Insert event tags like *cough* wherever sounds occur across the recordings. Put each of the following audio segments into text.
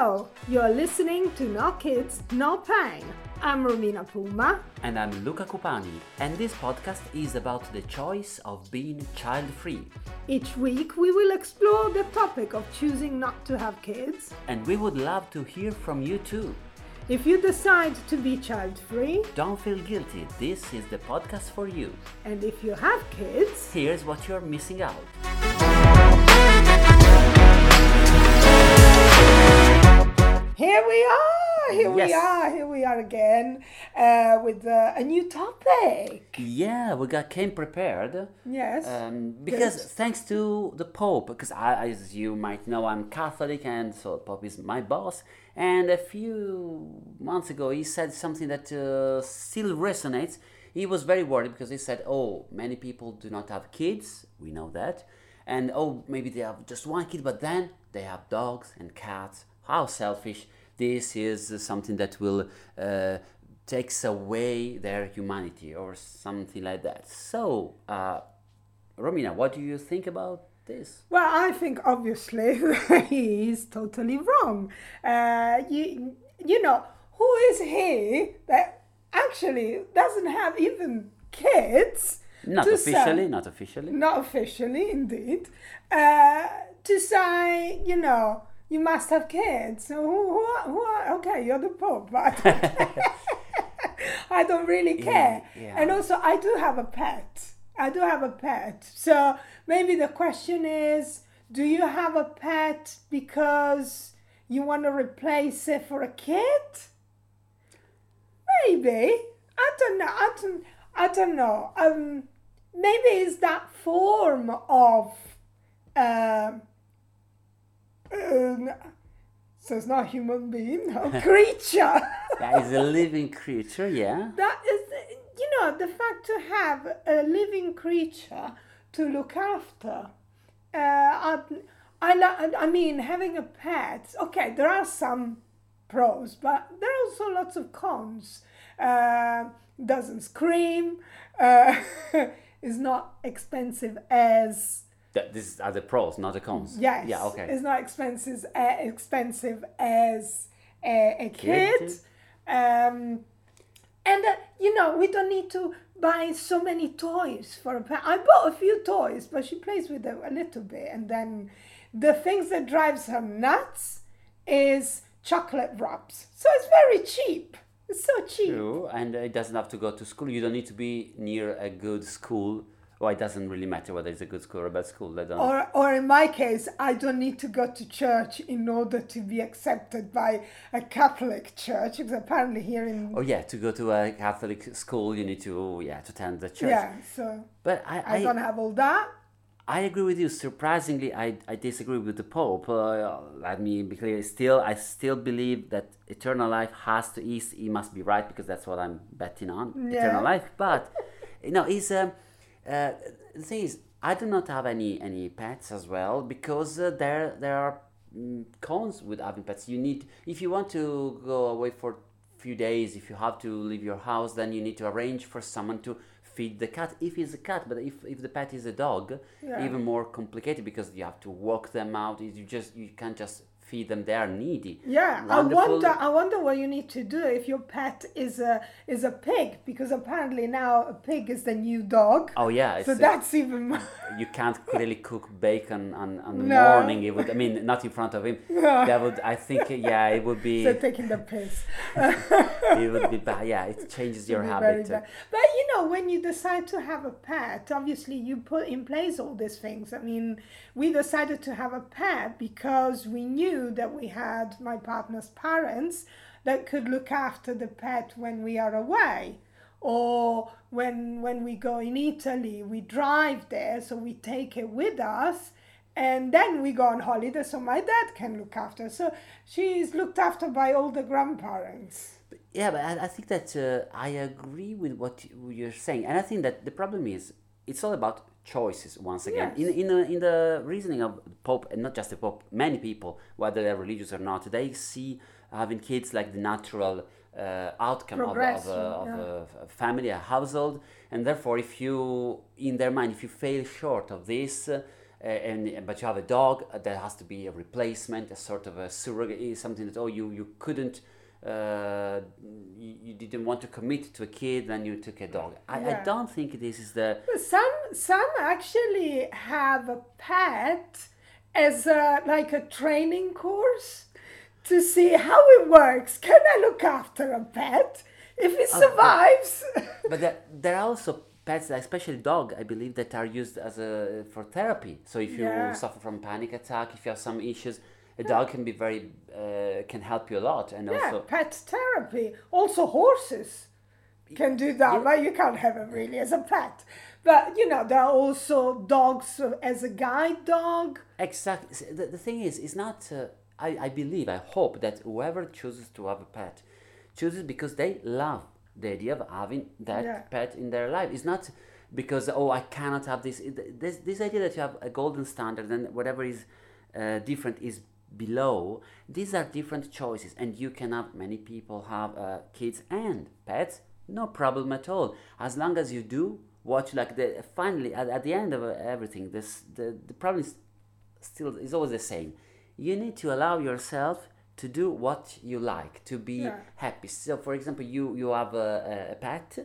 Hello, you're listening to No Kids, No Pain. I'm Romina Puma. And I'm Luca Cupani, and this podcast is about the choice of being child free. Each week we will explore the topic of choosing not to have kids. And we would love to hear from you too. If you decide to be child free, Don't feel guilty, this is the podcast for you. and if you have kids, Here's what you're missing out. Here we are, here we are, here we are again uh, with uh, a new topic. Yeah, we got came prepared. Yes. Um, because Good. thanks to the Pope, because I, as you might know, I'm Catholic, and so the Pope is my boss. And a few months ago, he said something that uh, still resonates. He was very worried because he said, "Oh, many people do not have kids. We know that, and oh, maybe they have just one kid, but then they have dogs and cats. How selfish! This is uh, something that will." Uh, takes away their humanity or something like that. So, uh, Romina, what do you think about this? Well, I think obviously *laughs* he is totally wrong. Uh, you, you know, who is he that actually doesn't have even kids? Not officially, say- not officially. not officially, indeed. Uh, to say, you know, you must have kids. So who, who, are- who are, okay, you're the Pope, but I don't *laughs* really care. yeah. And also, I do have a pet. I do have a pet. So maybe the question is do you have a pet because you want to replace it for a kid? Maybe. I don't know. I don't, I don't know. Um, maybe it's that form of. Um, so it's not a human being, no, *laughs* creature. *laughs* that is a living creature, yeah. that is, you know, the fact to have a living creature to look after. Uh, I, I, I mean, having a pet, okay, there are some pros, but there are also lots of cons. Uh, doesn't scream, uh, *laughs* is not expensive as Th- this are the pros, not the cons. Yes. Yeah, okay. It's not expensive uh, expensive as a, a kid. Kid. Um, and uh, you know we don't need to buy so many toys for a pet. I bought a few toys, but she plays with them a little bit, and then the things that drives her nuts is chocolate wraps. So it's very cheap. It's so cheap. True, and it doesn't have to go to school. You don't need to be near a good school. Well, it doesn't really matter whether it's a good school or a bad school. They don't. Or, or in my case, I don't need to go to church in order to be accepted by a Catholic church, because apparently here in oh yeah, to go to a Catholic school, you need to oh, yeah to attend the church. yeah, so But I, I, don't have all that. I agree with you. Surprisingly, I, I disagree with the Pope. Uh, let me be clear. Still, I still believe that eternal life has to. He, he must be right because that's what I'm betting on. Yeah. Eternal life. But you know, is um, uh, the thing is, I do not have any any pets as well because uh, there there are mm, cons with having pets. You need if you want to go away for few days. If you have to leave your house, then you need to arrange for someone to feed the cat if it's a cat but if, if the pet is a dog Yeah. even more complicated because you have to walk them out you just you can't just feed them they are needy Yeah, Wonderful. I wonder. I wonder what you need to do if your pet is a is a pig, because apparently now a pig is the new dog. oh yeah so that's even. more- you can't really *laughs* cook bacon on, on the No. morning it would i mean not in front of him *laughs* no. that would i think yeah it would be so taking the piss. *laughs* it would be bad yeah it changes your habit. Uh. But you know, when you decide to have a pet, obviously you put in place all these things. I mean, we decided to have a pet because we knew that we had my partner's parents that could look after the pet when we are away. Or when when we go in Italy, we drive there, so we take it with us and then we go on holiday so my dad can look after so she's looked after by all the grandparents Yeah, but I, I think that uh, I agree with what you're saying, and I think that the problem is it's all about choices once again. Yes. In in the, in the reasoning of the Pope, and not just the Pope, many people, whether they're religious or not, they see having kids like the natural uh, outcome of, of, a, of yeah. a, family, a household, and therefore, if you in their mind, if you fail short of this. Uh, uh, and but you have a dog uh, that has to be a replacement, a sort of a surrogate, something that oh you you couldn't. Uh, you, you didn't want to commit to a kid, then you took a dog. I, I don't think this is the Some some actually have a pet as a, like a training course to see how it works. Can I look after a pet? If it survives, *laughs* But there, there are also pets, especially dog, I believe, that are used as a for therapy. So if you Yeah. suffer from panic attack, if you have some issues, a dog can be very uh, can help you a lot. And yeah, also, pet therapy. Also horses can do that, but you can't have them really as a pet. But you know, there are also dogs uh, as a guide dog. exactly. The, the thing is, it's not. Uh, I, I believe, I hope that whoever chooses to have a pet chooses because they love the idea of having that Yeah. pet in their life. It's not because oh I cannot have this. This this idea that you have a golden standard and whatever is uh, different is below. These are different choices, and you can have many people have uh, kids and pets. No problem at all, as long as you do what you like. The finally at, at the end of uh, everything, this the the problem is still is always the same. You need to allow yourself to do what you like, to be Yeah. happy. So, for example, you you have a, a pet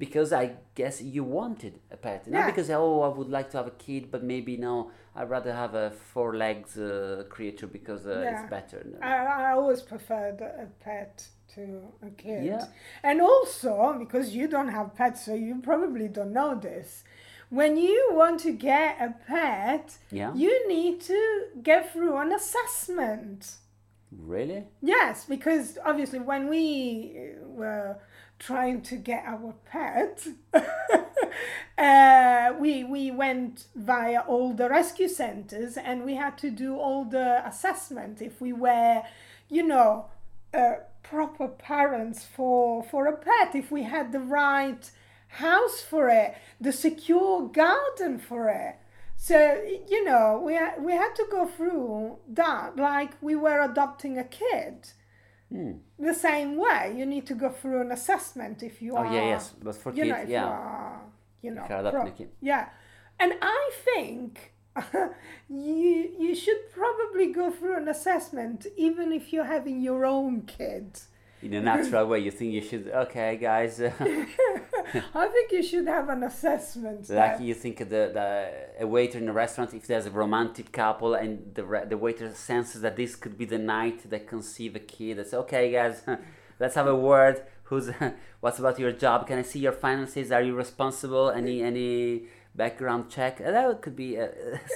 because I guess you wanted a pet, not because oh I would like to have a kid, but maybe now I'd rather have a four legs uh, creature because uh, Yeah. it's better. No. I, I always preferred a pet to a kid. Yeah. And also, because you don't have pets, so you probably don't know this. When you want to get a pet, Yeah. you need to get through an assessment. Really? Yes, because obviously when we uh, were trying to get our pet, *laughs* uh, we we went via all the rescue centers and we had to do all the assessment if we were, you know, uh, proper parents for for a pet, if we had the right house for it, the secure garden for it. So you know, we we had to go through that like we were adopting a kid. Hmm. The same way, you need to go through an assessment if you Oh are. yeah, yes, but for You kids, know, yeah. you are, you know, pro- yeah, and I think *laughs* you you should probably go through an assessment even if you're having your own kid. In a natural way, you think you should. Okay, guys. *laughs* I think you should have an assessment. Like there. you think the, the a waiter in a restaurant, if there's a romantic couple and the re- the waiter senses that this could be the night they conceive a kid, that's okay, guys, *laughs* let's have a word. Who's *laughs* what's about your job? Can I see your finances? Are you responsible? Any any background check? That could be uh,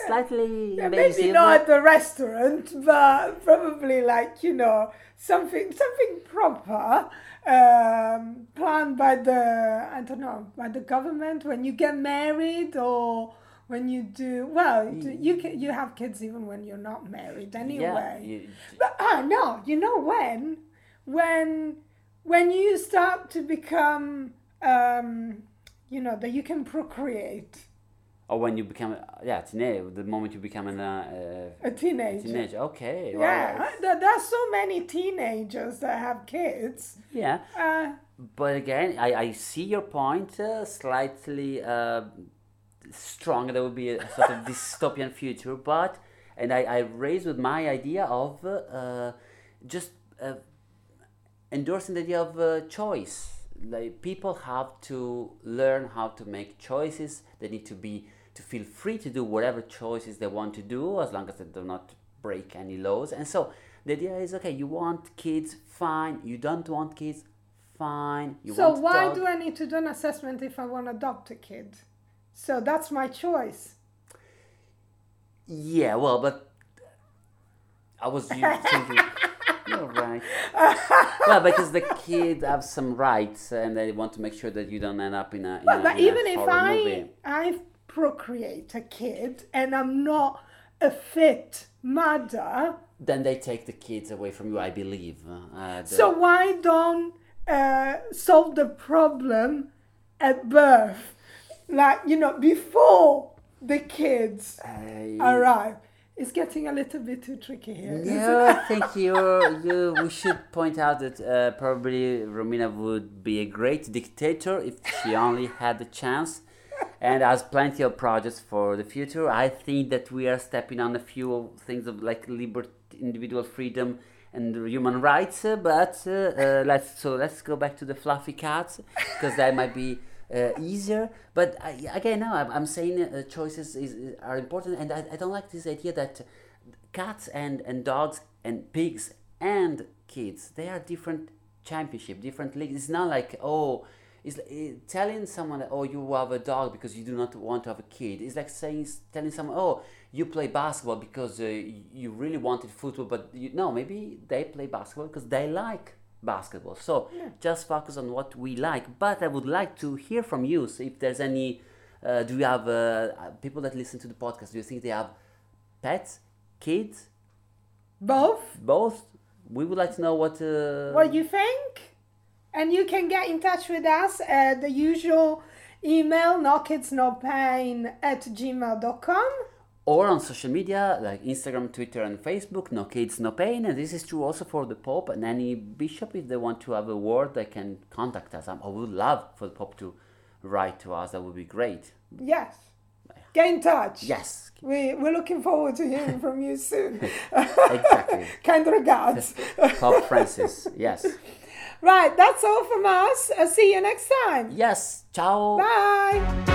slightly Yeah, maybe not at the restaurant, but probably like you know something something proper um, planned by the I don't know by the government when you get married or when you do well you can, you have kids even when you're not married anyway. Yeah, you, But ah no, you know when when when you start to become um, you know that you can procreate or when you become yeah teenager, the moment you become an, uh, a teenager. teenager. Okay, well, Yeah, there, there are so many teenagers that have kids. yeah. Uh, But again, I, I see your point. Uh, slightly uh, strong. There will be a sort of *laughs* dystopian future, but and I, I raised with my idea of uh, uh, just uh, endorsing the idea of uh, choice. Like people have to learn how to make choices. They need to be to feel free to do whatever choices they want to do, as long as they do not break any laws. And so the idea is okay. You want kids, fine. You don't want kids, fine. You so why dog. do I need to do an assessment if I want to adopt a kid? So that's my choice. Yeah, well, but I was *laughs* thinking. You're right. well, because the kid have some rights, and they want to make sure that you don't end up in a. In Well, a, but even if I movie. I procreate a kid and I'm not a fit mother, then they take the kids away from you. I believe. Uh, the- so why don't uh, solve the problem at birth? Like you know, before the kids I- arrive. It's getting a little bit too tricky here. No, *laughs* I think you you we should point out that uh, probably Romina would be a great dictator if she only had the chance. and has plenty of projects for the future. I think that we are stepping on a few things of like liberty, individual freedom, and human rights. uh, But uh, uh, let's so let's go back to the fluffy cats because that might be. Uh, easier, but I, again, no, I'm, I'm saying uh, choices is, is- are important, and I, I don't like this idea that cats and, and dogs and pigs and kids they are different championship different leagues it's not like oh it's like, eh, telling someone oh you have a dog because you do not want to have a kid. It's like saying telling someone oh you play basketball because uh, you really wanted football but you no maybe they play basketball because they like basketball so just focus on what we like but i would like to hear from you so if there's any uh, do you have uh, people that listen to the podcast do you think they have pets kids Both? both we would like to know what uh, What you think? And you can get in touch with us at the usual email, no kids no pain at gmail.com. or on social media like instagram twitter and facebook no kids no pain and this is true also for the pope and any bishop if they want to have a word they can contact us um, i would love for the pope to write to us that would be great Yes. Get in touch. yes We, we're looking forward to hearing from you soon. *laughs* exactly *laughs* kind regards. *laughs* pope francis yes right, that's all from us. I'll see you next time. yes ciao Bye.